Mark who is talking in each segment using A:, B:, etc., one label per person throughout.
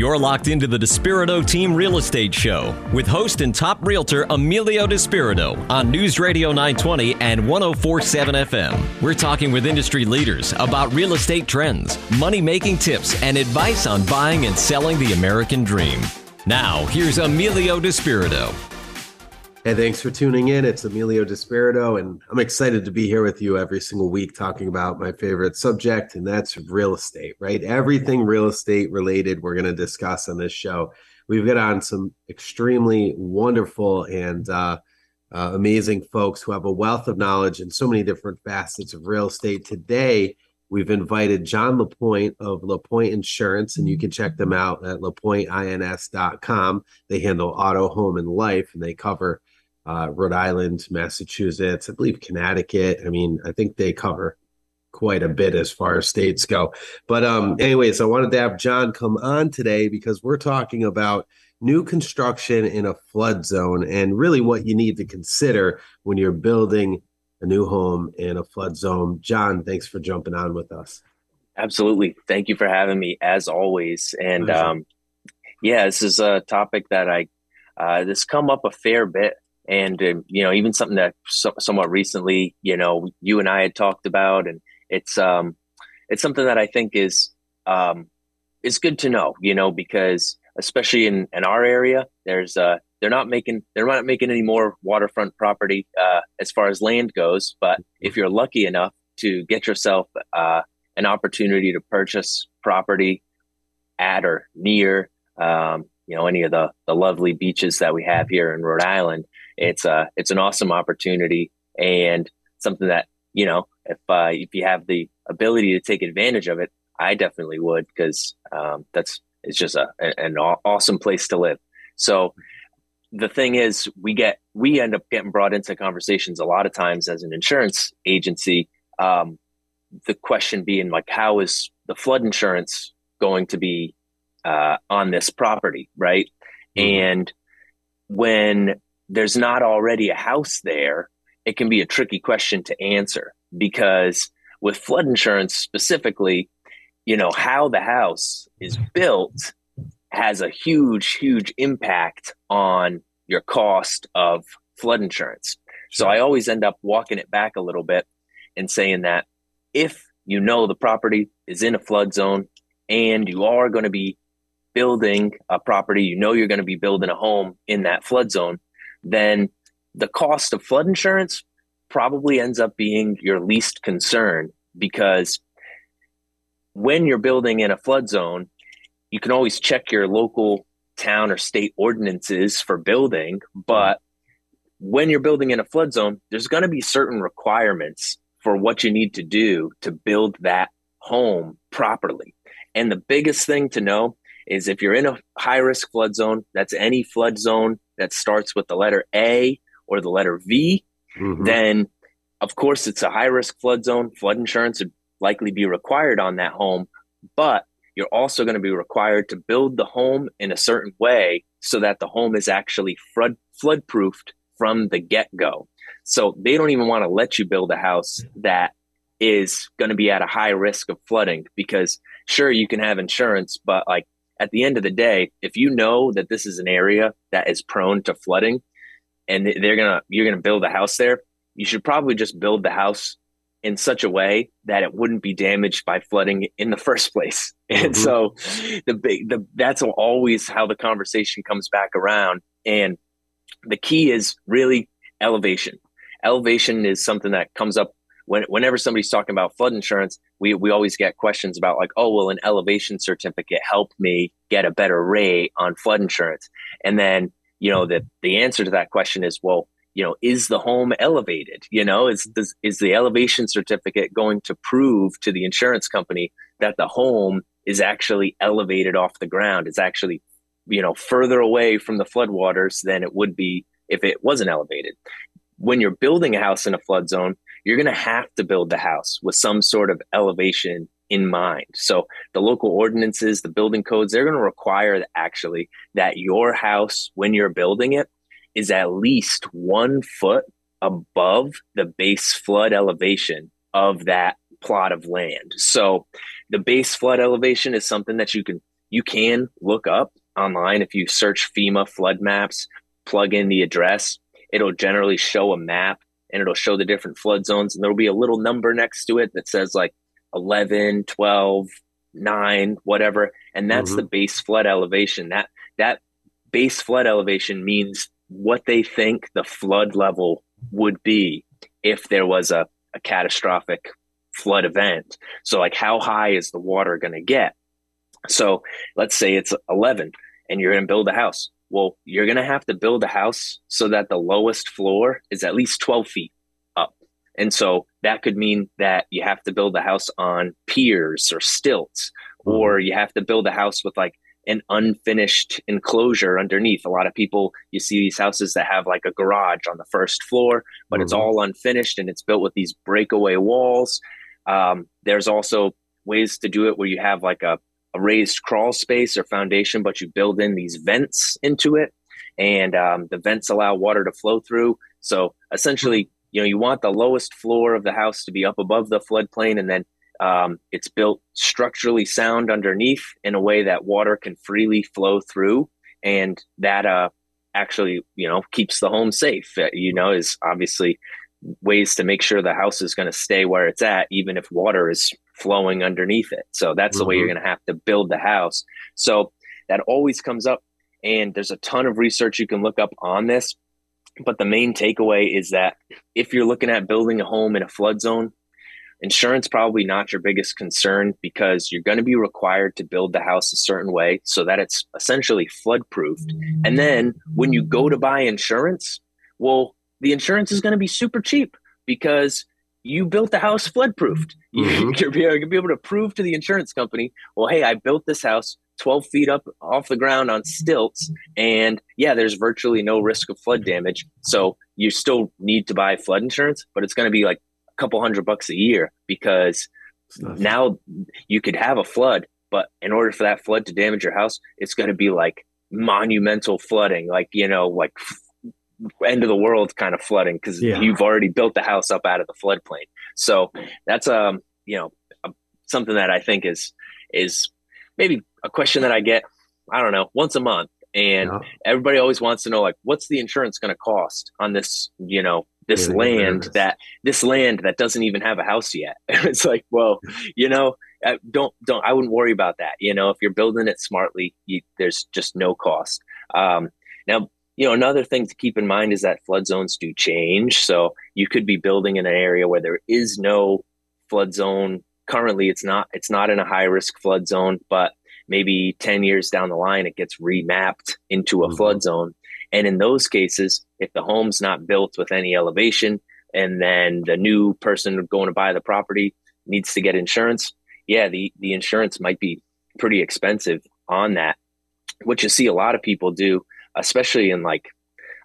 A: You're locked into the Despirito Team Real Estate Show with host and top realtor Emilio Despirito on News Radio 920 and 1047 FM. We're talking with industry leaders about real estate trends, money making tips, and advice on buying and selling the American dream. Now, here's Emilio Despirito.
B: Hey, thanks for tuning in. It's Emilio Despirito, and I'm excited to be here with you every single week talking about my favorite subject, and that's real estate, right? Everything real estate related, we're going to discuss on this show. We've got on some extremely wonderful and uh, uh, amazing folks who have a wealth of knowledge in so many different facets of real estate. Today, we've invited John LaPointe of LaPointe Insurance, and you can check them out at lapointeins.com. They handle auto, home, and life, and they cover uh, Rhode Island, Massachusetts, I believe Connecticut. I mean, I think they cover quite a bit as far as states go. But um, anyways, I wanted to have John come on today because we're talking about new construction in a flood zone and really what you need to consider when you're building a new home in a flood zone. John, thanks for jumping on with us.
C: Absolutely. Thank you for having me as always. And um, yeah, this is a topic that I uh, this come up a fair bit and uh, you know even something that so- somewhat recently you know you and I had talked about and it's um it's something that I think is um is good to know you know because especially in in our area there's uh they're not making they're not making any more waterfront property uh as far as land goes. But if you're lucky enough to get yourself uh an opportunity to purchase property at or near um you know any of the the lovely beaches that we have here in Rhode Island it's a uh, it's an awesome opportunity and something that you know if uh, if you have the ability to take advantage of it, I definitely would because um, that's it's just a an awesome place to live. So the thing is, we get we end up getting brought into conversations a lot of times as an insurance agency. Um, the question being like, how is the flood insurance going to be uh, on this property, right? Mm-hmm. And when there's not already a house there, it can be a tricky question to answer because with flood insurance specifically, you know, how the house is built has a huge, huge impact on your cost of flood insurance. So I always end up walking it back a little bit and saying that if you know the property is in a flood zone and you are going to be building a property, you know you're going to be building a home in that flood zone, then the cost of flood insurance probably ends up being your least concern because when you're building in a flood zone, you can always check your local town or state ordinances for building, but when you're building in a flood zone, there's going to be certain requirements for what you need to do to build that home properly. And the biggest thing to know is if you're in a high risk flood zone, that's any flood zone that starts with the letter A or the letter V, mm-hmm. then of course it's a high risk flood zone. Flood insurance would likely be required on that home, but you're also going to be required to build the home in a certain way so that the home is actually flood flood proofed from the get go. So they don't even want to let you build a house that is going to be at a high risk of flooding because sure you can have insurance, but like at the end of the day, if you know that this is an area that is prone to flooding and they're gonna you're gonna build a house there, you should probably just build the house in such a way that it wouldn't be damaged by flooding in the first place. Mm-hmm. And so the big the that's always how the conversation comes back around. And the key is really elevation. Elevation is something that comes up when, whenever somebody's talking about flood insurance, we, we always get questions about like, oh, will an elevation certificate help me get a better rate on flood insurance? And then, you know, the, the answer to that question is, well, you know, is the home elevated? You know, is, is, is the elevation certificate going to prove to the insurance company that the home is actually elevated off the ground? It's actually, you know, further away from the floodwaters than it would be if it wasn't elevated. When you're building a house in a flood zone, you're going to have to build the house with some sort of elevation in mind. So the local ordinances, the building codes, they're going to require actually that your house, when you're building it, is at least one foot above the base flood elevation of that plot of land. So the base flood elevation is something that you can you can look up online if you search FEMA flood maps, plug in the address, it'll generally show a map and it'll show the different flood zones and there'll be a little number next to it that says like 11, 12, 9, whatever, and that's mm-hmm. the base flood elevation. That that base flood elevation means what they think the flood level would be if there was a, a catastrophic flood event. So, like, how high is the water going to get? So, let's say it's 11 and you're going to build a house. Well, you're going to have to build a house so that the lowest floor is at least 12 feet up. And so that could mean that you have to build a house on piers or stilts, or mm-hmm. you have to build a house with like an unfinished enclosure underneath. A lot of people, you see these houses that have like a garage on the first floor, but mm-hmm. it's all unfinished and it's built with these breakaway walls. Um, there's also ways to do it where you have like a, a, raised crawl space or foundation, but you build in these vents into it, and um, the vents allow water to flow through. So essentially, you know, you want the lowest floor of the house to be up above the floodplain, and then um, it's built structurally sound underneath in a way that water can freely flow through, and that uh, actually, you know, keeps the home safe. Uh, you know, is obviously ways to make sure the house is going to stay where it's at, even if water is flowing underneath it. So that's mm-hmm. the way you're mm-hmm. going to have to build the house. So that always comes up, and there's a ton of research you can look up on this. But the main takeaway is that if you're looking at building a home in a flood zone, Insurance probably not your biggest concern because you're going to be required to build the house a certain way so that it's essentially flood proofed. And then when you go to buy insurance, well, the insurance is going to be super cheap because you built the house flood proofed. Mm-hmm. You're going to be able to prove to the insurance company, well, hey, I built this house 12 feet up off the ground on stilts. And yeah, there's virtually no risk of flood damage. So you still need to buy flood insurance, but it's going to be like a couple hundred bucks a year because now you could have a flood, but in order for that flood to damage your house, it's going to be like monumental flooding, like, you know, like end of the world kind of flooding because yeah. you've already built the house up out of the floodplain. So that's, um, you know, something that I think is, is maybe a question that I get, I don't know, once a month. And yeah. everybody always wants to know, like, what's the insurance going to cost on this, you know, this land that this land that doesn't even have a house yet. it's like, well, you know, uh, don't don't I wouldn't worry about that. You know, if you're building it smartly, you, there's just no cost. Um, now, you know, another thing to keep in mind is that flood zones do change. So you could be building in an area where there is no flood zone. Currently, it's not it's not in a high risk flood zone, but maybe 10 years down the line it gets remapped into a mm-hmm. flood zone and in those cases, if the home's not built with any elevation and then the new person going to buy the property needs to get insurance, yeah, the, the insurance might be pretty expensive on that, which you see a lot of people do, especially in like,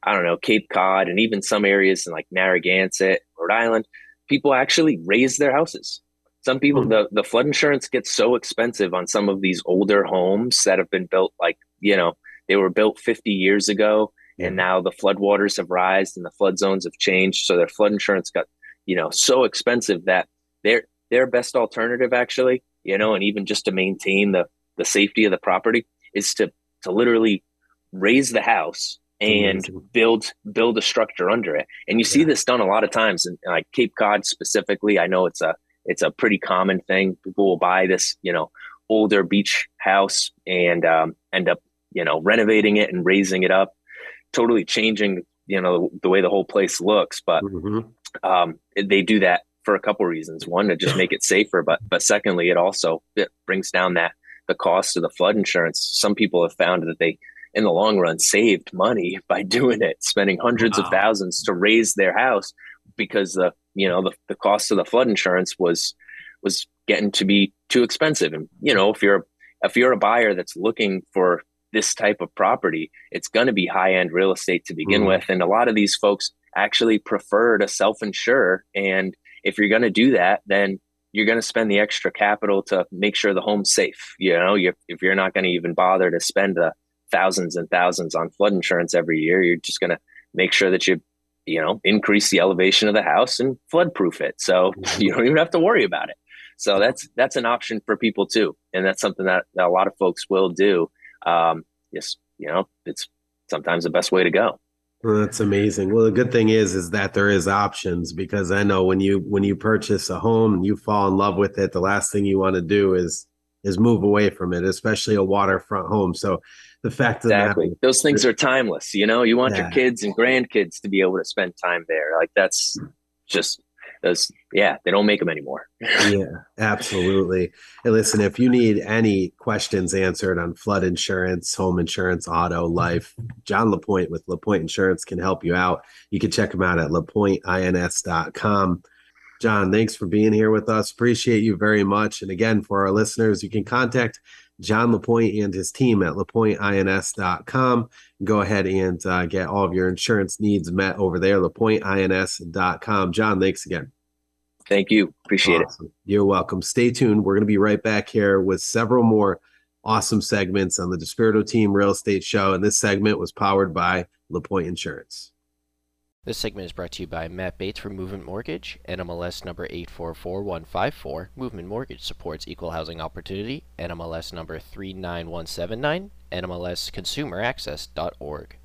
C: I don't know, Cape Cod and even some areas in like Narragansett, Rhode Island, people actually raise their houses. Some people, mm-hmm. the, the flood insurance gets so expensive on some of these older homes that have been built like, you know, they were built 50 years ago, yeah. and now the floodwaters have rised and the flood zones have changed. So their flood insurance got, you know, so expensive that their their best alternative actually, you know, and even just to maintain the the safety of the property is to to literally raise the house and build build a structure under it. And you yeah. see this done a lot of times in like Cape Cod specifically. I know it's a it's a pretty common thing. People will buy this, you know, older beach house and um, end up you know, renovating it and raising it up, totally changing, you know, the way the whole place looks. But mm-hmm. um, they do that for a couple reasons. One, to just make it safer, but but secondly, it also it brings down that the cost of the flood insurance. Some people have found that they in the long run saved money by doing it, spending hundreds wow. of thousands to raise their house because the you know the, the cost of the flood insurance was was getting to be too expensive. And you know, if you're if you're a buyer that's looking for this type of property, it's going to be high end real estate to begin mm. with. And a lot of these folks actually prefer to self insure. And if you're going to do that, then you're going to spend the extra capital to make sure the home's safe. You know, you're, if you're not going to even bother to spend the thousands and thousands on flood insurance every year, you're just going to make sure that you, you know, increase the elevation of the house and flood proof it. So you don't even have to worry about it. So that's that's an option for people too, and that's something that, that a lot of folks will do. Um, yes, you know, it's sometimes the best way to go.
B: Well, that's amazing. Well, the good thing is, is that there is options because I know when you when you purchase a home and you fall in love with it, the last thing you want to do is is move away from it, especially a waterfront home. So the fact
C: exactly. That, those things are timeless. You know, you want yeah. your kids and grandkids to be able to spend time there. Like that's just those yeah they don't make them anymore.
B: Yeah absolutely. And listen if you need any questions answered on flood insurance home insurance auto life john lapointe with lapointe insurance can help you out. You can check him out at lapointeins.com john thanks for being here with us. Appreciate you very much. And again for our listeners you can contact John Lapointe and his team at lapointeins.com. Go ahead and uh, get all of your insurance needs met over there, lapointeins.com. John, thanks again.
C: Thank you. Appreciate awesome.
B: it. You're welcome. Stay tuned. We're going to be right back here with several more awesome segments on the Despirito Team Real Estate Show. And this segment was powered by LaPointe Insurance.
D: This segment is brought to you by Matt Bates from Movement Mortgage, NMLS number 844154. Movement Mortgage supports equal housing opportunity, NMLS number 39179, NMLSconsumeraccess.org.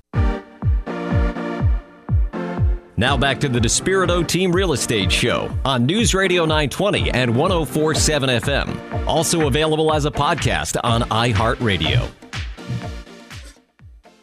A: Now back to the Despirito Team Real Estate Show on News Radio 920 and 1047 FM. Also available as a podcast on iHeartRadio.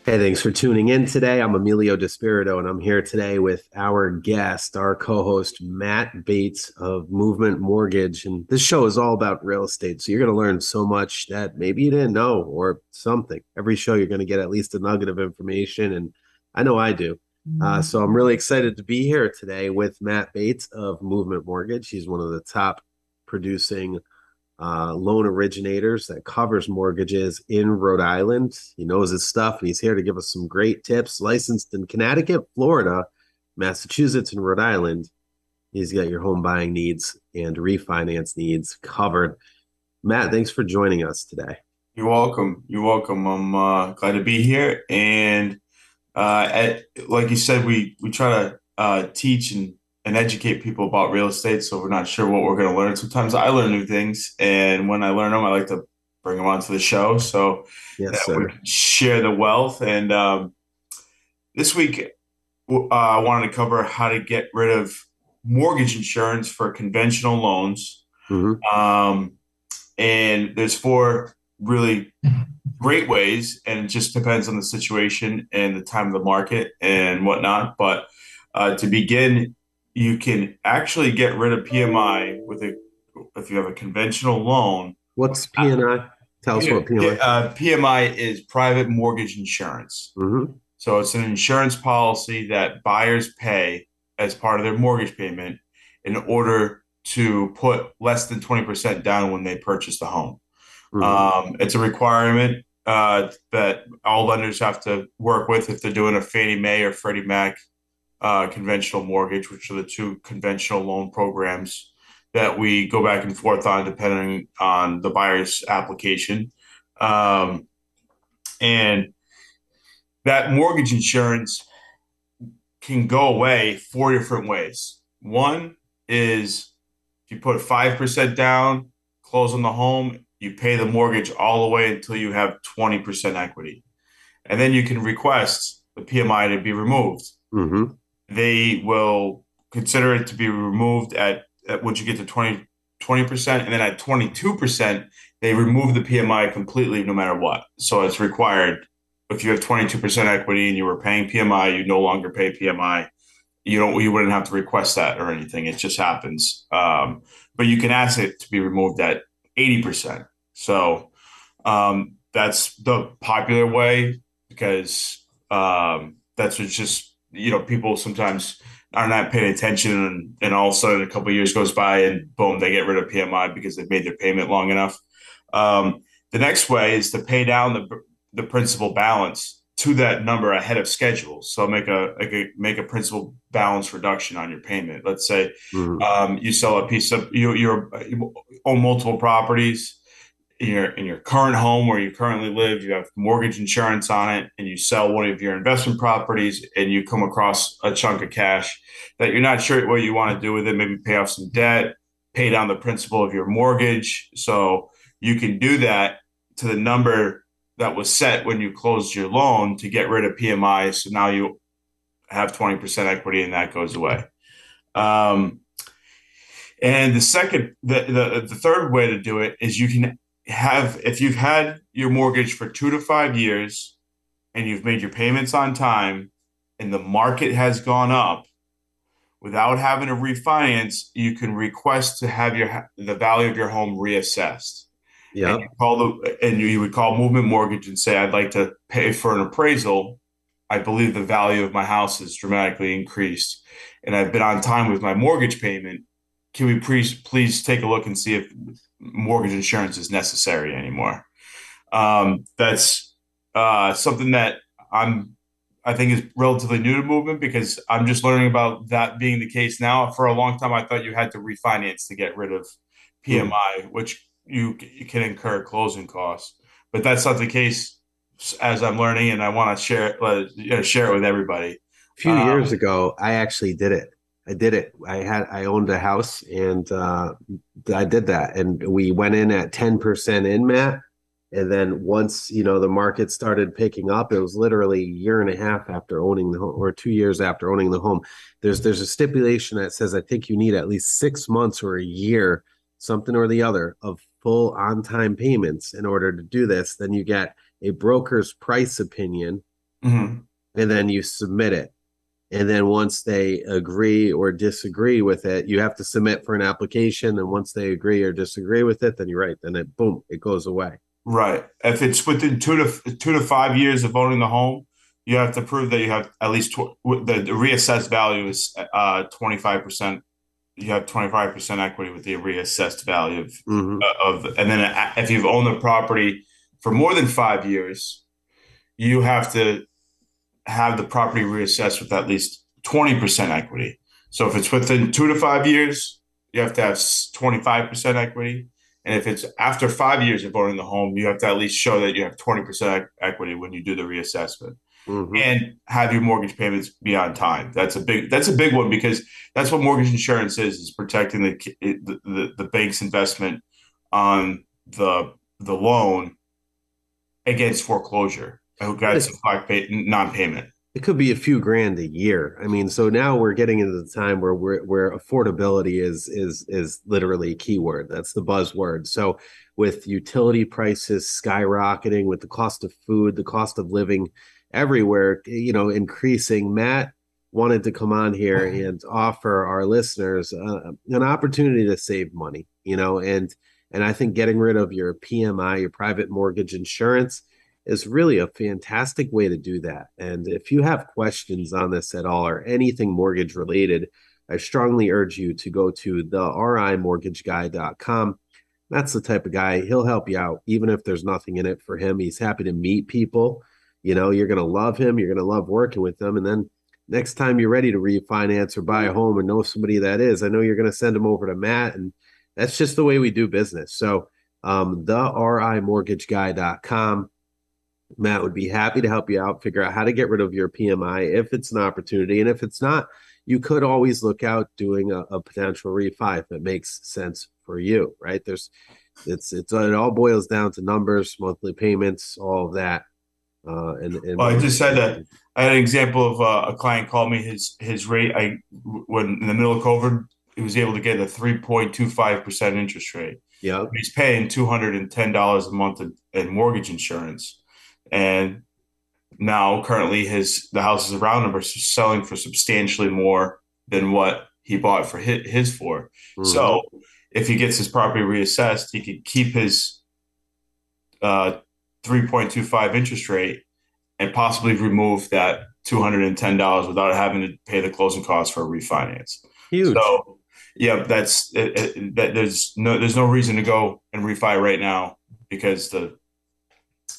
B: Hey, thanks for tuning in today. I'm Emilio Despirito, and I'm here today with our guest, our co-host Matt Bates of Movement Mortgage. And this show is all about real estate, so you're going to learn so much that maybe you didn't know, or something. Every show, you're going to get at least a nugget of information, and I know I do. Uh, so I'm really excited to be here today with Matt Bates of Movement Mortgage. He's one of the top producing uh, loan originators that covers mortgages in Rhode Island. He knows his stuff, and he's here to give us some great tips. Licensed in Connecticut, Florida, Massachusetts, and Rhode Island. He's got your home buying needs and refinance needs covered. Matt, thanks for joining us today.
E: You're welcome. You're welcome. I'm uh, glad to be here. And uh, at, like you said, we we try to uh, teach and and educate people about real estate. So we're not sure what we're going to learn. Sometimes I learn new things, and when I learn them, I like to bring them onto the show so yes, that we can share the wealth. And um, this week, uh, I wanted to cover how to get rid of mortgage insurance for conventional loans. Mm-hmm. Um, and there's four really great ways, and it just depends on the situation and the time of the market and whatnot. But uh, to begin, you can actually get rid of PMI with a if you have a conventional loan.
B: What's PMI? Tell us what PMI.
E: Uh, PMI is private mortgage insurance. Mm-hmm. So it's an insurance policy that buyers pay as part of their mortgage payment in order to put less than 20% down when they purchase the home. Mm-hmm. Um, it's a requirement uh, that all lenders have to work with if they're doing a Fannie Mae or Freddie Mac uh, conventional mortgage, which are the two conventional loan programs that we go back and forth on depending on the buyer's application. Um, and that mortgage insurance can go away four different ways. One is if you put 5% down, close on the home, you pay the mortgage all the way until you have 20% equity. And then you can request the PMI to be removed. Mm-hmm they will consider it to be removed at, at once you get to 20 percent, and then at twenty two percent, they remove the PMI completely, no matter what. So it's required. If you have twenty two percent equity and you were paying PMI, you no longer pay PMI. You don't. You wouldn't have to request that or anything. It just happens. Um, but you can ask it to be removed at eighty percent. So um, that's the popular way because um, that's just you know, people sometimes are not paying attention and, and all of a sudden a couple years goes by and boom, they get rid of PMI because they've made their payment long enough. Um, the next way is to pay down the, the principal balance to that number ahead of schedule. So make a, a make a principal balance reduction on your payment. Let's say mm-hmm. um, you sell a piece of you you own multiple properties in your in your current home where you currently live, you have mortgage insurance on it, and you sell one of your investment properties, and you come across a chunk of cash that you're not sure what you want to do with it. Maybe pay off some debt, pay down the principal of your mortgage. So you can do that to the number that was set when you closed your loan to get rid of PMI. So now you have 20% equity and that goes away. Um, and the second, the, the, the third way to do it is you can have, if you've had your mortgage for two to five years and you've made your payments on time and the market has gone up, without having to refinance, you can request to have your the value of your home reassessed.
B: Yeah.
E: And call the and you would call Movement Mortgage and say, I'd like to pay for an appraisal. I believe the value of my house has dramatically increased, and I've been on time with my mortgage payment. Can we please please take a look and see if mortgage insurance is necessary anymore? Um, that's uh, something that I'm I think is relatively new to movement because I'm just learning about that being the case now. For a long time, I thought you had to refinance to get rid of PMI, mm. which you, you can incur closing costs, but that's not the case as I'm learning, and I want to share uh, share it with everybody.
B: A few um, years ago, I actually did it. I did it. I had I owned a house, and uh, I did that, and we went in at ten percent in, Matt. And then once you know the market started picking up, it was literally a year and a half after owning the home, or two years after owning the home. There's there's a stipulation that says I think you need at least six months or a year, something or the other, of full on time payments in order to do this, then you get a broker's price opinion mm-hmm. and then you submit it. And then once they agree or disagree with it, you have to submit for an application. And once they agree or disagree with it, then you're right. Then it boom, it goes away.
E: Right. If it's within two to two to five years of owning the home, you have to prove that you have at least tw- the, the reassessed value is uh, twenty five percent you have 25% equity with the reassessed value of, mm-hmm. Uh, of and then uh, if you've owned the property for more than five years you have to have the property reassessed with at least 20% equity so if it's within two to five years you have to have 25% equity and if it's after five years of owning the home you have to at least show that you have 20% equity when you do the reassessment mm-hmm. and have your mortgage payments be on time. That's a big that's a big one because that's what mortgage insurance is is protecting the the, the, the bank's investment on the the loan against foreclosure. Who got non-payment?
B: It could be a few grand a year. I mean, so now we're getting into the time where we're, where affordability is is is literally a keyword. That's the buzzword. So with utility prices skyrocketing, with the cost of food, the cost of living everywhere, you know, increasing. Matt wanted to come on here and offer our listeners uh, an opportunity to save money, you know, and and I think getting rid of your PMI, your private mortgage insurance, is really a fantastic way to do that. And if you have questions on this at all or anything mortgage related, I strongly urge you to go to the rimortgageguy.com. That's the type of guy, he'll help you out, even if there's nothing in it for him. He's happy to meet people you know, you're going to love him. You're going to love working with them. And then next time you're ready to refinance or buy a home and know somebody that is, I know you're going to send them over to Matt. And that's just the way we do business. So, um, the rimortgageguy.com. Matt would be happy to help you out, figure out how to get rid of your PMI if it's an opportunity. And if it's not, you could always look out doing a, a potential refi if it makes sense for you, right? There's, it's, it's, it all boils down to numbers, monthly payments, all of that.
E: Uh, and, and well, I just had a I had an example of uh, a client called me his his rate. I when in the middle of COVID, he was able to get a three point two five percent interest rate.
B: Yeah,
E: he's paying two hundred and ten dollars a month in, in, mortgage insurance, and now currently his the houses around him are selling for substantially more than what he bought for his, his for. Mm-hmm. So if he gets his property reassessed, he could keep his uh, 3.25 interest rate and possibly remove that $210 without having to pay the closing costs for a refinance.
B: Huge.
E: So, yeah, that's it, it, that there's no there's no reason to go and refi right now because the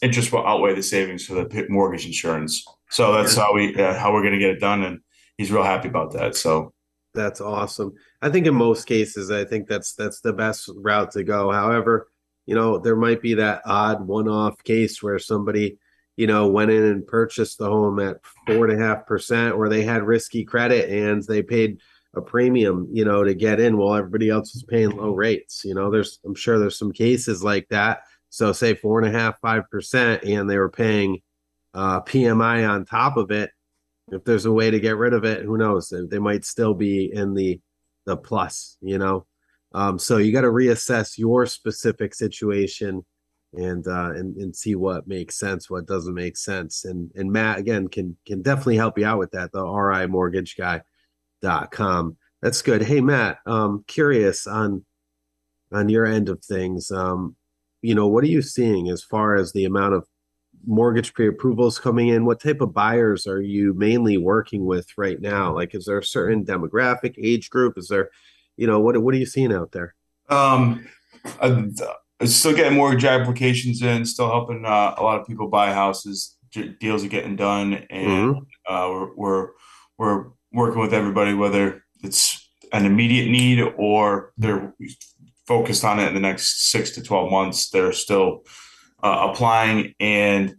E: interest will outweigh the savings for the mortgage insurance. So that's how we uh, how we're going to get it done, and he's real happy about that. So
B: that's awesome. I think in most cases, I think that's that's the best route to go. However, you know, there might be that odd one off case where somebody, you know, went in and purchased the home at four and a half percent, or they had risky credit and they paid a premium, you know, to get in while everybody else was paying low rates. You know, there's I'm sure there's some cases like that. So say four and a half, five percent, and they were paying uh, PMI on top of it. If there's a way to get rid of it, who knows? They might still be in the the plus, you know. Um, so you got to reassess your specific situation and uh and, and see what makes sense, what doesn't make sense. And and Matt again can can definitely help you out with that, the RI mortgage guy dot com. That's good. Hey Matt, um curious on on your end of things. Um, you know, what are you seeing as far as the amount of mortgage pre-approvals coming in? What type of buyers are you mainly working with right now? Like is there a certain demographic, age group? Is there, you know, what what are you seeing out there?
E: Um uh, still getting mortgage applications in, still helping uh, a lot of people buy houses. deals are getting done, and mm-hmm. uh, we're, we're we're working with everybody, whether it's an immediate need or they're focused on it in the next six to twelve months. They're still uh, applying, and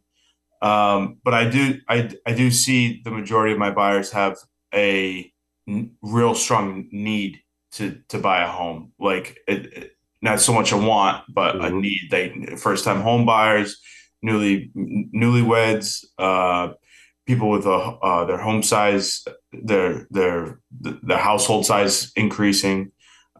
E: um, but I do I I do see the majority of my buyers have a n- real strong need to to buy a home. Like it, it, not so much a want, but mm-hmm. a need. They first time home buyers, newly newlyweds, uh, people with a uh, their home size, their their their household size increasing,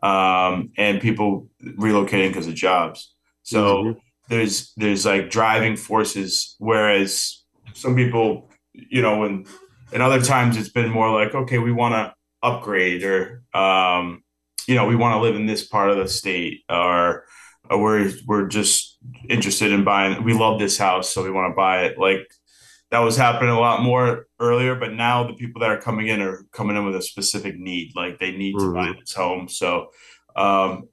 E: um, and people relocating because of jobs. So mm-hmm. there's there's like driving forces. Whereas some people, you know, and and other times it's been more like, okay, we want to upgrade or um, you know we want to live in this part of the state or, or we're we're just interested in buying we love this house so we want to buy it like that was happening a lot more earlier but now the people that are coming in are coming in with a specific need like they need mm-hmm. to buy mm-hmm. this home so um,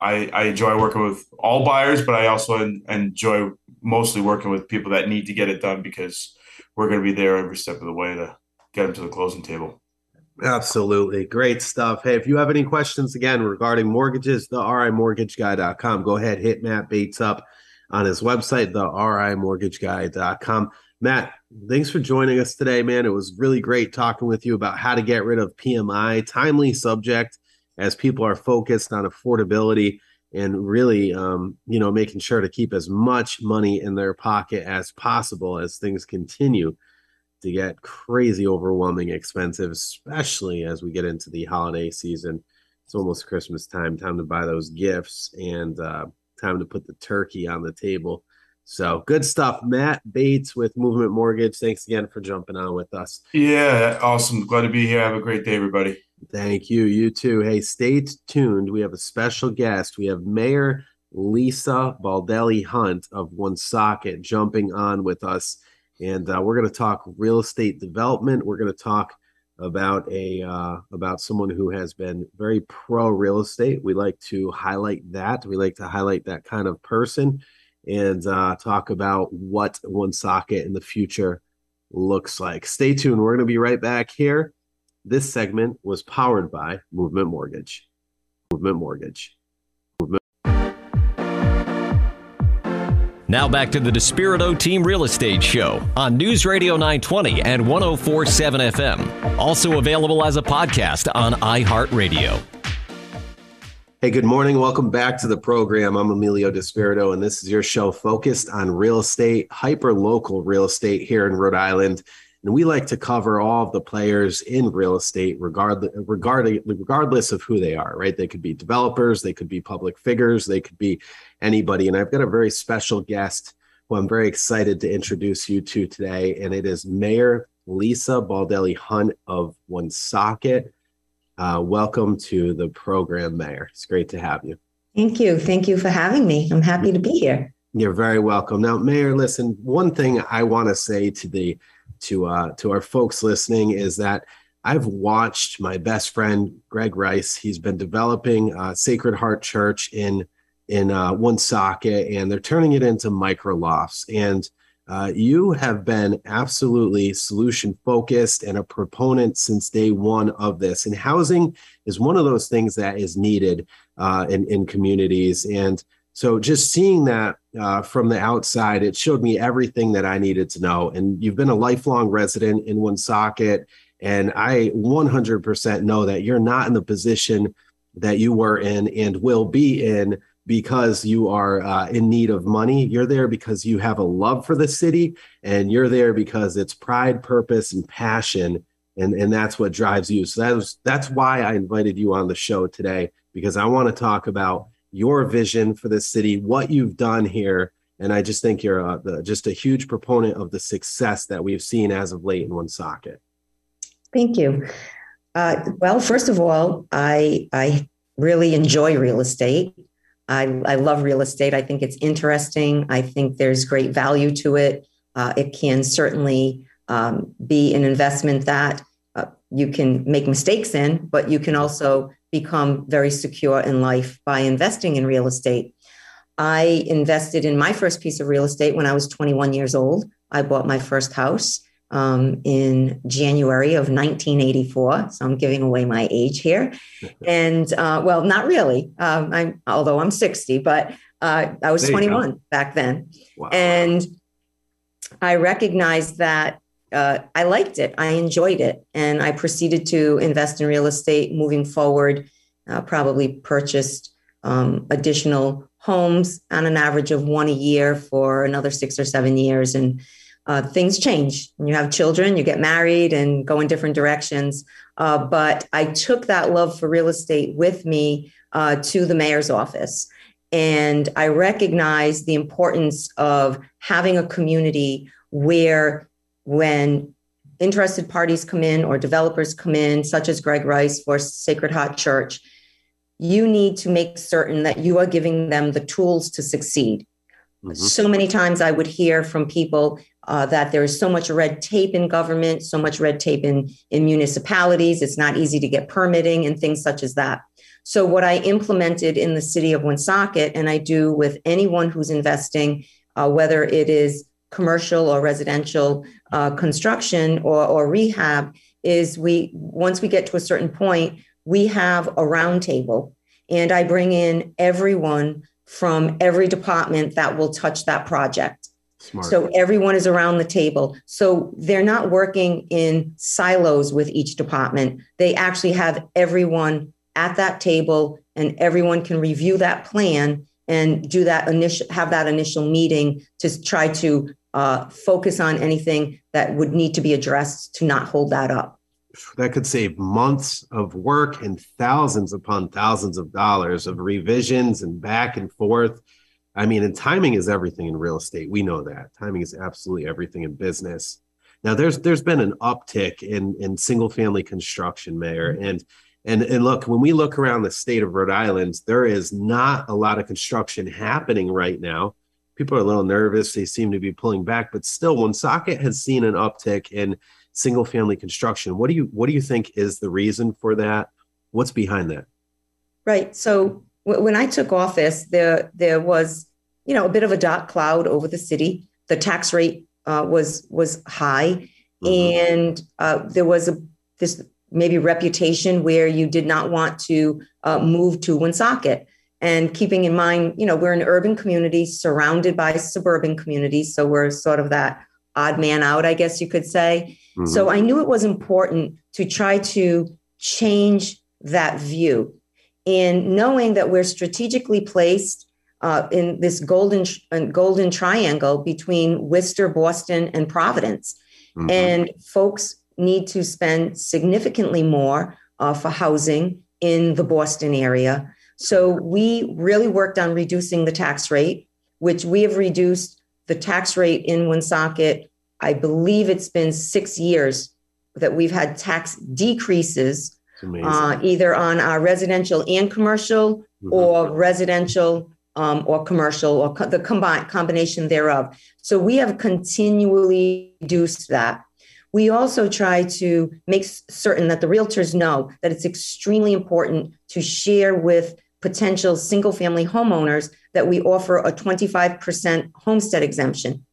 E: I, I enjoy working with all buyers but i also enjoy mostly working with people that need to get it done because we're going to be there every step of the way to get them to the closing table
B: Absolutely. Great stuff. Hey, if you have any questions again regarding mortgages, the RIMortgageguy.com, go ahead, hit Matt Bates up on his website, the RIMortgageguy.com. Matt, thanks for joining us today, man. It was really great talking with you about how to get rid of PMI, timely subject as people are focused on affordability and really um, you know making sure to keep as much money in their pocket as possible as things continue to get crazy overwhelming expensive, especially as we get into the holiday season. It's almost Christmas time, time to buy those gifts and uh, time to put the turkey on the table. So good stuff. Matt Bates with Movement Mortgage. Thanks again for jumping on with us.
E: Yeah, awesome. Glad to be here. Have a great day, everybody.
B: Thank you. You too. Hey, stay tuned. We have a special guest. We have Mayor Lisa Baldelli Hunt of Woonsocket jumping on with us and uh, we're going to talk real estate development. We're going to talk about a uh, about someone who has been very pro real estate. We like to highlight that. We like to highlight that kind of person, and uh, talk about what Woonsocket in the future looks like. Stay tuned. We're going to be right back here. This segment was powered by Movement Mortgage. Movement Mortgage.
A: Now back to the Despirito Team Real Estate Show on News Radio 920 and 1047 FM. Also available as a podcast on iHeartRadio.
B: Hey, good morning. Welcome back to the program. I'm Emilio Despirito, and this is your show focused on real estate, hyper local real estate here in Rhode Island. And we like to cover all of the players in real estate, regardless, regardless of who they are, right? They could be developers, they could be public figures, they could be anybody. And I've got a very special guest who I'm very excited to introduce you to today. And it is Mayor Lisa Baldelli Hunt of Woonsocket. Uh, welcome to the program, Mayor. It's great to have you.
F: Thank you. Thank you for having me. I'm happy to be here.
B: You're very welcome. Now, Mayor, listen, one thing I want to say to the to uh, to our folks listening is that I've watched my best friend Greg Rice. He's been developing uh, Sacred Heart Church in in uh, Woonsocket, and they're turning it into micro lofts. And uh, you have been absolutely solution focused and a proponent since day one of this. And housing is one of those things that is needed uh, in in communities. And so just seeing that uh, from the outside, it showed me everything that I needed to know. And you've been a lifelong resident in Woonsocket, And I 100% know that you're not in the position that you were in and will be in because you are uh, in need of money. You're there because you have a love for the city, and you're there because it's pride, purpose, and passion, and and that's what drives you. So that was that's why I invited you on the show today because I want to talk about your vision for the city, what you've done here, and I just think you're a, the, just a huge proponent of the success that we've seen as of late in Woonsocket.
F: Thank you. Uh, well, first of all, I I really enjoy real estate. I, I love real estate. I think it's interesting. I think there's great value to it. Uh, it can certainly um, be an investment that uh, you can make mistakes in, but you can also become very secure in life by investing in real estate. I invested in my first piece of real estate when I was 21 years old. I bought my first house um, in January of 1984. So I'm giving away my age here. And uh, well, not really. Um, I'm although I'm 60, but uh, I was 21 back then, wow. and I recognized that uh, I liked it. I enjoyed it, and I proceeded to invest in real estate moving forward. Uh, probably purchased um, additional homes on an average of one a year for another six or seven years, and uh, things change. You have children, you get married and go in different directions. Uh, but I took that love for real estate with me uh, to the mayor's office. And I recognized the importance of having a community where, when interested parties come in or developers come in, such as Greg Rice for Sacred Heart Church, you need to make certain that you are giving them the tools to succeed. Mm-hmm. So many times I would hear from people uh, that there is so much red tape in government, so much red tape in, in municipalities. It's not easy to get permitting and things such as that. So, what I implemented in the city of Woonsocket, and I do with anyone who's investing, uh, whether it is commercial or residential uh, construction or, or rehab, is we once we get to a certain point, we have a roundtable, and I bring in everyone from every department that will touch that project. Smart. So everyone is around the table. So they're not working in silos with each department. They actually have everyone at that table and everyone can review that plan and do that initial have that initial meeting to try to uh, focus on anything that would need to be addressed to not hold that up
B: that could save months of work and thousands upon thousands of dollars of revisions and back and forth. I mean, and timing is everything in real estate. We know that timing is absolutely everything in business. Now, there's there's been an uptick in in single family construction, Mayor, mm-hmm. and and and look, when we look around the state of Rhode Island, there is not a lot of construction happening right now. People are a little nervous; they seem to be pulling back, but still, Woonsocket has seen an uptick in single family construction. What do you what do you think is the reason for that? What's behind that?
F: Right. So w- when I took office, there there was you know a bit of a dark cloud over the city. The tax rate uh, was was high, mm-hmm. and uh, there was a this maybe reputation where you did not want to uh, move to Woonsocket. And keeping in mind, you know, we're an urban community surrounded by suburban communities, so we're sort of that odd man out, I guess you could say. Mm-hmm. So I knew it was important to try to change that view. And knowing that we're strategically placed uh, in this golden golden triangle between Worcester, Boston, and Providence, mm-hmm. and folks need to spend significantly more uh, for housing in the Boston area. So we really worked on reducing the tax rate, which we have reduced the tax rate in Woonsocket I believe it's been six years that we've had tax decreases, uh, either on our residential and commercial, mm-hmm. or residential um, or commercial, or co- the combined combination thereof. So we have continually reduced that. We also try to make certain that the realtors know that it's extremely important to share with potential single family homeowners that we offer a 25% homestead exemption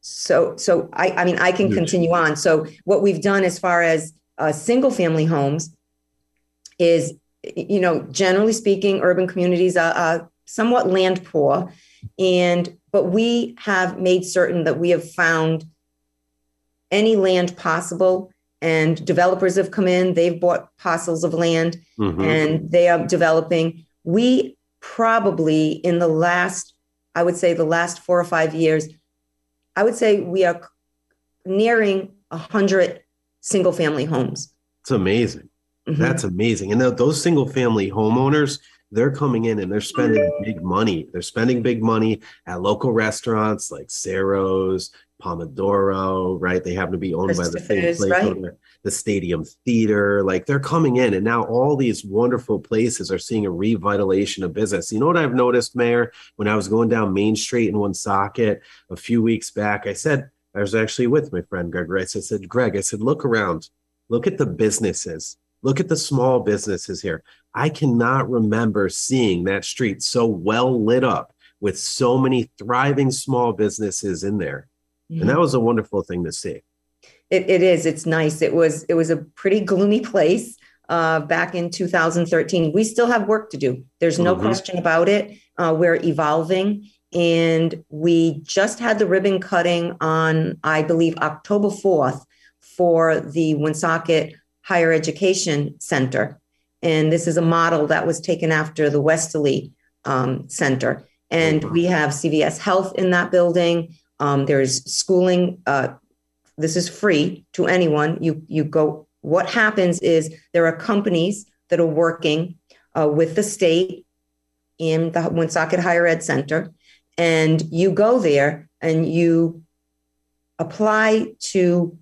F: so so i i mean i can continue on so what we've done as far as uh, single family homes is you know generally speaking urban communities are, are somewhat land poor and but we have made certain that we have found any land possible and developers have come in. They've bought parcels of land mm-hmm. and they are developing. We probably in the last, I would say, the last four or five years, I would say we are nearing a hundred single family homes.
B: It's amazing. Mm-hmm. That's amazing. And those single family homeowners, they're coming in and they're spending big money. They're spending big money at local restaurants like Cero's, Pomodoro, right? They happen to be owned by the same place, right? The Stadium Theater. Like they're coming in, and now all these wonderful places are seeing a revitalization of business. You know what I've noticed, Mayor? When I was going down Main Street in Woonsocket a few weeks back, I said, I was actually with my friend Greg Rice. I said, Greg, I said, look around, look at the businesses Look at the small businesses here. I cannot remember seeing that street so well lit up with so many thriving small businesses in there. Mm-hmm. And that was a wonderful thing to see.
F: It, it is. It's nice. It was. It was a pretty gloomy place uh, back in 2013. We still have work to do. There's no mm-hmm. question about it. Uh, we're evolving, and we just had the ribbon cutting on, I believe, October 4th for the Woonsocket Higher Education Center. And this is a model that was taken after the Westerly um, Center. And we have CVS Health in that building. Um, there's schooling. Uh, this is free to anyone. You you go. What happens is there are companies that are working uh, with the state in the Woonsocket Higher Ed Center, and you go there and you apply to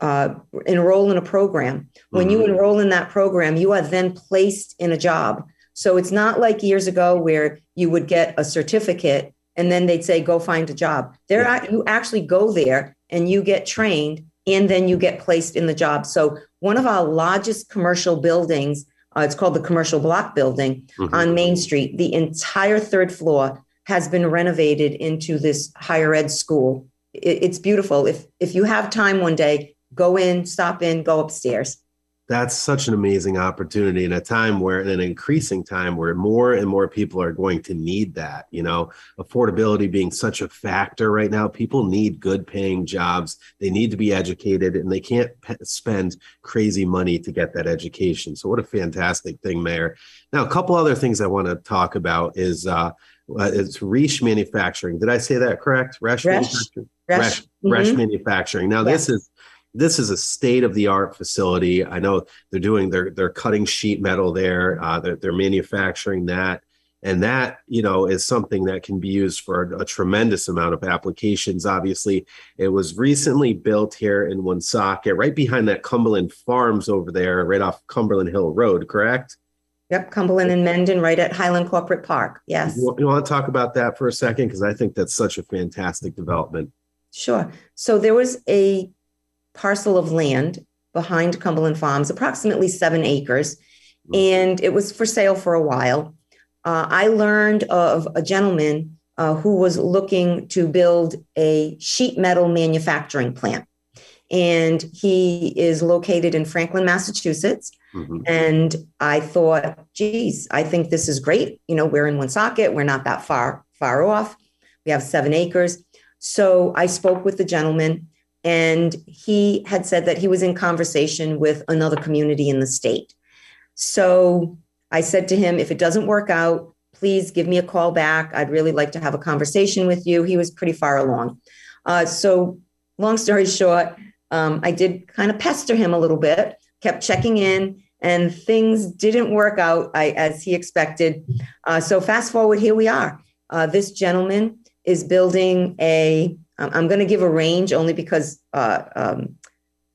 F: uh, enroll in a program. When mm-hmm. you enroll in that program, you are then placed in a job. So it's not like years ago where you would get a certificate and then they'd say, go find a job. There, yeah. you actually go there and you get trained and then you get placed in the job. So one of our largest commercial buildings, uh, it's called the Commercial Block Building mm-hmm. on Main Street. The entire third floor has been renovated into this higher ed school. It, it's beautiful. If if you have time one day, go in, stop in, go upstairs.
B: That's such an amazing opportunity in a time where, in an increasing time where more and more people are going to need that. You know, affordability being such a factor right now, people need good paying jobs. They need to be educated and they can't pe- spend crazy money to get that education. So, what a fantastic thing, Mayor. Now, a couple other things I want to talk about is, uh, uh, it's Resch Manufacturing. Did I say that correct?
F: Resch. Manufacturing.
B: Resch, mm-hmm. Manufacturing. Now, this is this is a state of the art facility. I know they're doing they're they're cutting sheet metal there. Uh, they're, they're manufacturing that, and that you know is something that can be used for a, a, tremendous amount of applications. Obviously, it was recently built here in Woonsocket, right behind that Cumberland Farms over there, right off Cumberland Hill Road. Correct?
F: Yep, Cumberland and Mendon, right at Highland Corporate Park. Yes.
B: You, you want to talk about that for a second because I think that's such a fantastic development.
F: Sure. So there was a parcel of land behind Cumberland Farms, approximately seven acres, mm-hmm. and it was for sale for a while. Uh, I learned of a gentleman uh, who was looking to build a sheet metal manufacturing plant. And he is located in Franklin, Massachusetts. Mm-hmm. And I thought, geez, I think this is great. You know, we're in Woonsocket, we're not that far, far off. We have seven acres. So I spoke with the gentleman and he had said that he was in conversation with another community in the state. So I said to him, if it doesn't work out, please give me a call back. I'd really like to have a conversation with you. He was pretty far along. Uh, so, long story short, um, I did kind of pester him a little bit, kept checking in, and things didn't work out I, as he expected. Uh, so, fast forward, here we are. Uh, this gentleman is building a I'm going to give a range only because uh, um,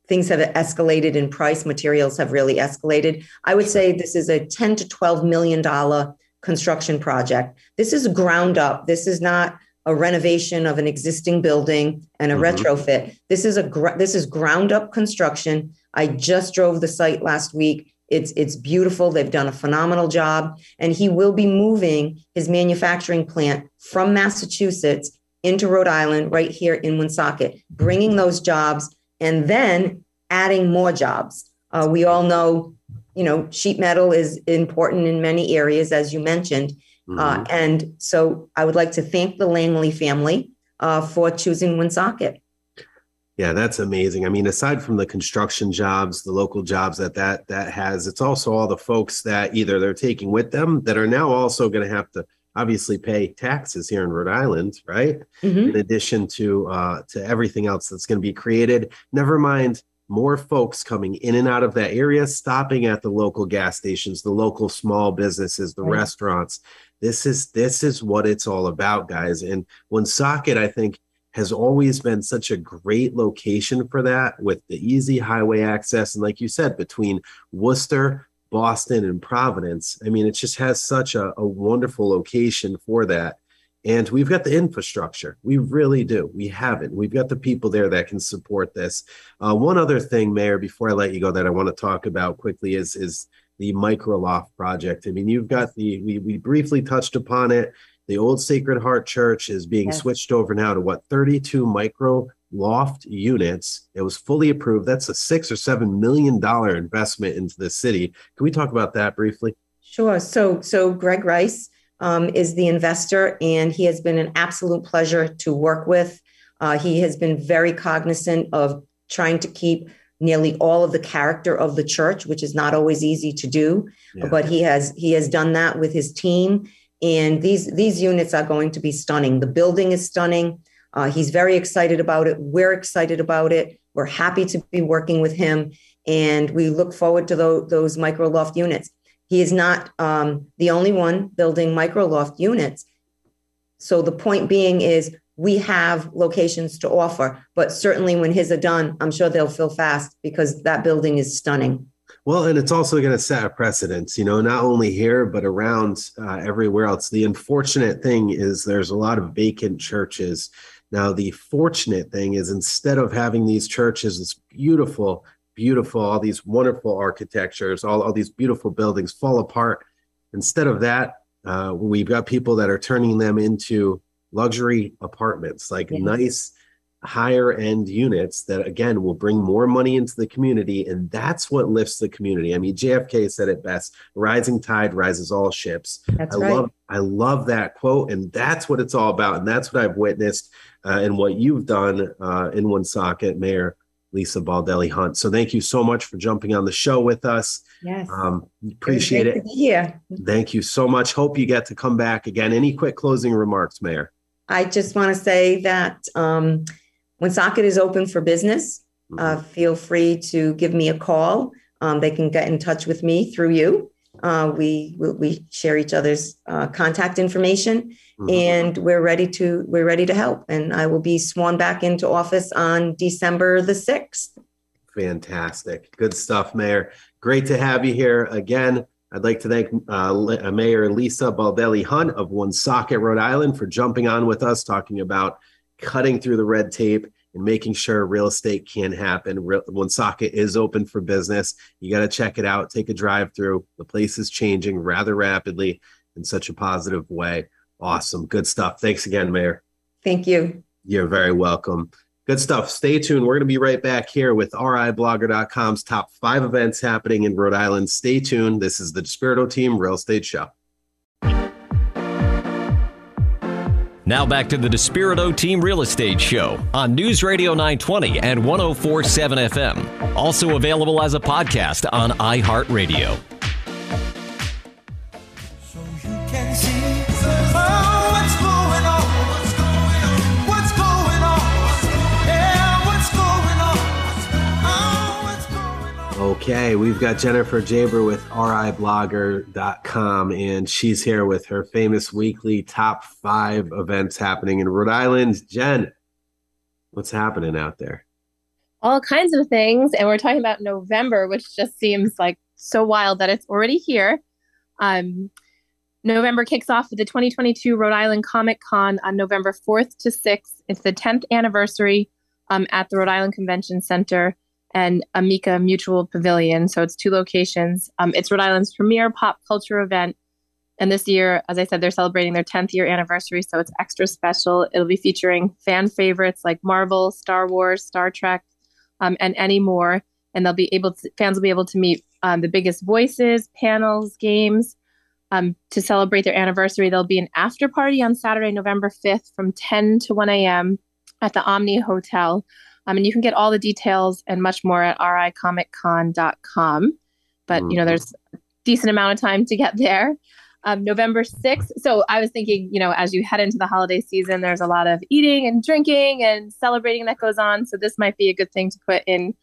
F: things have escalated in price. Materials have really escalated. I would say this is a 10 to 12 million dollar construction project. This is ground up. This is not a renovation of an existing building and a mm-hmm. retrofit. This is a gr- this is ground up construction. I just drove the site last week. It's it's beautiful. They've done a phenomenal job, and he will be moving his manufacturing plant from Massachusetts into Rhode Island, right here in Woonsocket, bringing those jobs and then adding more jobs. Uh, we all know, you know, sheet metal is important in many areas, as you mentioned. Uh, mm-hmm. Uh, and so I would like to thank the Langley family uh, for choosing Woonsocket.
B: Yeah, that's amazing. I mean, aside from the construction jobs, the local jobs that that that has, it's also all the folks that either they're taking with them that are now also going to have to obviously pay taxes here in Rhode Island, right? Mm-hmm. In addition to uh, to everything else that's going to be created. Never mind more folks coming in and out of that area, stopping at the local gas stations, the local small businesses, the right. restaurants. This is this is what it's all about, guys. And Woonsocket, I think, has always been such a great location for that, with the easy highway access, and like you said, between Worcester, Boston, and Providence. I mean, it just has such a, a wonderful location for that. And we've got the infrastructure. We really do. We have it. We've got the people there that can support this. Uh, one other thing, Mayor, before I let you go, that I want to talk about quickly is is the microloft project. I mean, you've got the we we briefly touched upon it. The old Sacred Heart Church is being yes. switched over now to what 32 micro loft units. It was fully approved. That's a six or seven million dollar investment into the city. Can we talk about that briefly?
F: Sure. So so Greg Rice um, is the investor, and he has been an absolute pleasure to work with. Uh, he has been very cognizant of trying to keep nearly all of the character of the church, which is not always easy to do. Yeah. But he has he has done that with his team, and these these units are going to be stunning. The building is stunning. Uh, he's very excited about it. We're excited about it. We're happy to be working with him, and we look forward to those, those micro loft units. He is not um, the only one building micro loft units. So the point being is we have locations to offer, but certainly when his are done, I'm sure they'll fill fast because that building is stunning.
B: Well, and it's also going to set a precedence, you know, not only here, but around uh, everywhere else. The unfortunate thing is there's a lot of vacant churches. Now, the fortunate thing is instead of having these churches, this beautiful beautiful, all these wonderful architectures, all, all these beautiful buildings fall apart. Instead of that, uh, we've got people that are turning them into luxury apartments, like nice higher end units that again will bring more money into the community and that's what lifts the community i mean jfk said it best rising tide rises all ships
F: that's
B: i
F: right.
B: love i love that quote and that's what it's all about and that's what i've witnessed uh, and what you've done uh, in Woonsocket mayor Lisa Baldelli Hunt. So thank you so much for jumping on the show with us.
F: Yes.
B: Um, appreciate it.
F: Yeah.
B: Thank you so much. Hope you get to come back again. Any quick closing remarks, Mayor?
F: I just want to say that um, Woonsocket is open for business, mm-hmm. uh, feel free to give me a call. Um, they can get in touch with me through you. Uh, we we share each other's uh, contact information, mm-hmm. and we're ready to we're ready to help. And I will be sworn back into office on December the sixth.
B: Fantastic, good stuff, Mayor. Great to have you here again. I'd like to thank uh, uh Mayor Lisa Baldelli Hunt of One Woonsocket, Rhode Island, for jumping on with us, talking about cutting through the red tape and making sure real estate can happen. Real, Woonsocket is open for business. You got to check it out. Take a drive through. The place is changing rather rapidly in such a positive way. Awesome. Good stuff. Thanks again, Mayor.
F: Thank you.
B: You're very welcome. Good stuff. Stay tuned. We're going to be right back here with RIblogger.com's top five events happening in Rhode Island. Stay tuned. This is the Despirito Team Real Estate Show.
A: Now back to the Despirito Team Real Estate Show on News Radio 920 and 1047 FM. Also available as a podcast on iHeartRadio.
B: Okay, we've got Jennifer Jaber with riblogger.com, and she's here with her famous weekly top five events happening in Rhode Island. Jen, what's happening out there?
G: All kinds of things. And we're talking about November, which just seems like so wild that it's already here. Um, November kicks off with the 2022 Rhode Island Comic Con on November 4th to 6th. It's the 10th anniversary um, at the Rhode Island Convention Center and Amica Mutual Pavilion. So it's two locations. Um, it's Rhode Island's premier pop culture event. And this year, as I said, they're celebrating their 10th year anniversary. So it's extra special. It'll be featuring fan favorites like Marvel, Star Wars, Star Trek, um, and any more. And they'll be able to, fans will be able to meet um, the biggest voices, panels, games. Um, to celebrate their anniversary, there'll be an after party on Saturday, November 5th from 10 to 1 a.m. at the Omni Hotel. Um, and you can get all the details and much more at ricomiccon.com. But, mm-hmm. you know, mm-hmm. there's a decent amount of time to get there. Um, November 6th. So I was thinking, you know, as you head into the holiday season, there's a lot of eating and drinking and celebrating that goes on. So this might be a good thing to put in.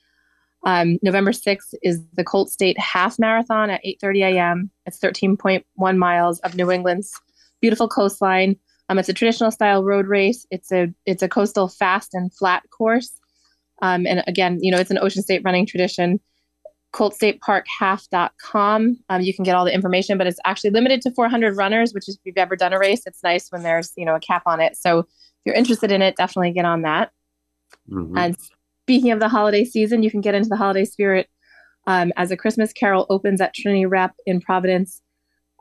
G: Um, November 6th is the Colt State Half Marathon at 8:30 a.m. It's 13.1 miles of New England's beautiful coastline. Um, it's a traditional style road race. It's a it's a coastal fast and flat course. Um, and again, you know, it's an Ocean State running tradition. ColtStateParkHalf.com. Um, you can get all the information, but it's actually limited to 400 runners, which is if you've ever done a race, it's nice when there's you know a cap on it. So if you're interested in it, definitely get on that. Mm-hmm. And speaking of the holiday season, you can get into the holiday spirit um, as a Christmas Carol opens at Trinity Rep in Providence,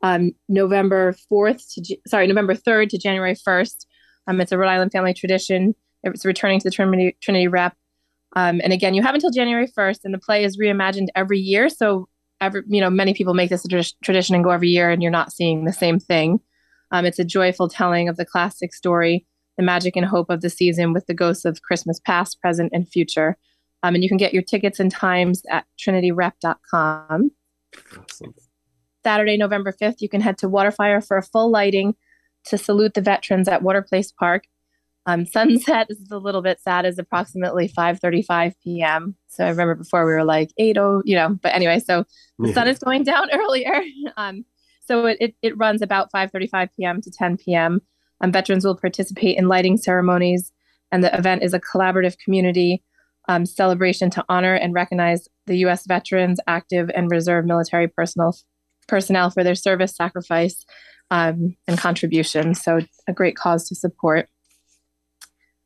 G: um, November 4th to sorry November 3rd to January 1st. Um, it's a Rhode Island family tradition. It's returning to the Trinity, Trinity Rep um, and again, you have until January 1st, and the play is reimagined every year. So, every, you know, many people make this a tra- tradition and go every year, and you're not seeing the same thing. Um, it's a joyful telling of the classic story, the magic and hope of the season with the ghosts of Christmas past, present, and future. Um, and you can get your tickets and times at trinityrep.com. Awesome. Saturday, November 5th, you can head to Waterfire for a full lighting to salute the veterans at Water Place Park. Um, sunset is a little bit sad. is approximately 5:35 p.m. So I remember before we were like 8:0, you know. But anyway, so the yeah. sun is going down earlier. Um, so it, it, it runs about 5:35 p.m. to 10 p.m. Um, veterans will participate in lighting ceremonies, and the event is a collaborative community um, celebration to honor and recognize the U.S. veterans, active and reserve military personnel personnel for their service, sacrifice, um, and contribution. So a great cause to support.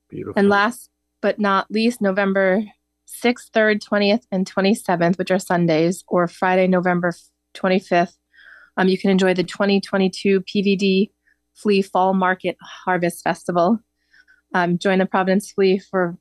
G: Beautiful. And last but not least, November 6th, 3rd, 20th, and 27th, which are Sundays, or Friday, November 25th, um, you can enjoy the 2022 PVD Flea Fall Market Harvest Festival. Um, join the Providence Flea for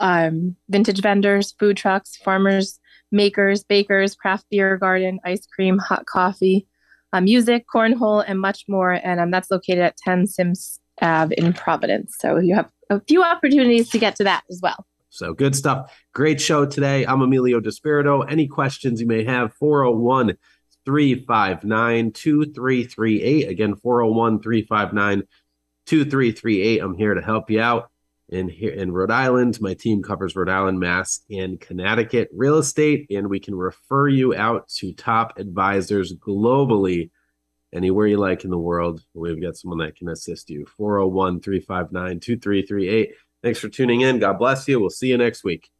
G: um, vintage vendors, food trucks, farmers, makers, bakers, craft beer garden, ice cream, hot coffee, uh, music, cornhole, and much more. And um, that's located at 10 Sims Ave in Providence. So you have a few opportunities to get to that as well.
B: So good stuff. Great show today. I'm Emilio Despirito. Any questions you may have, 401 359 2338. Again, 401 359 2338. I'm here to help you out. In here in Rhode Island, my team covers Rhode Island, Mass, and Connecticut real estate, and we can refer you out to top advisors globally anywhere you like in the world. We've got someone that can assist you. 401 359 2338. Thanks for tuning in. God bless you. We'll see you next week.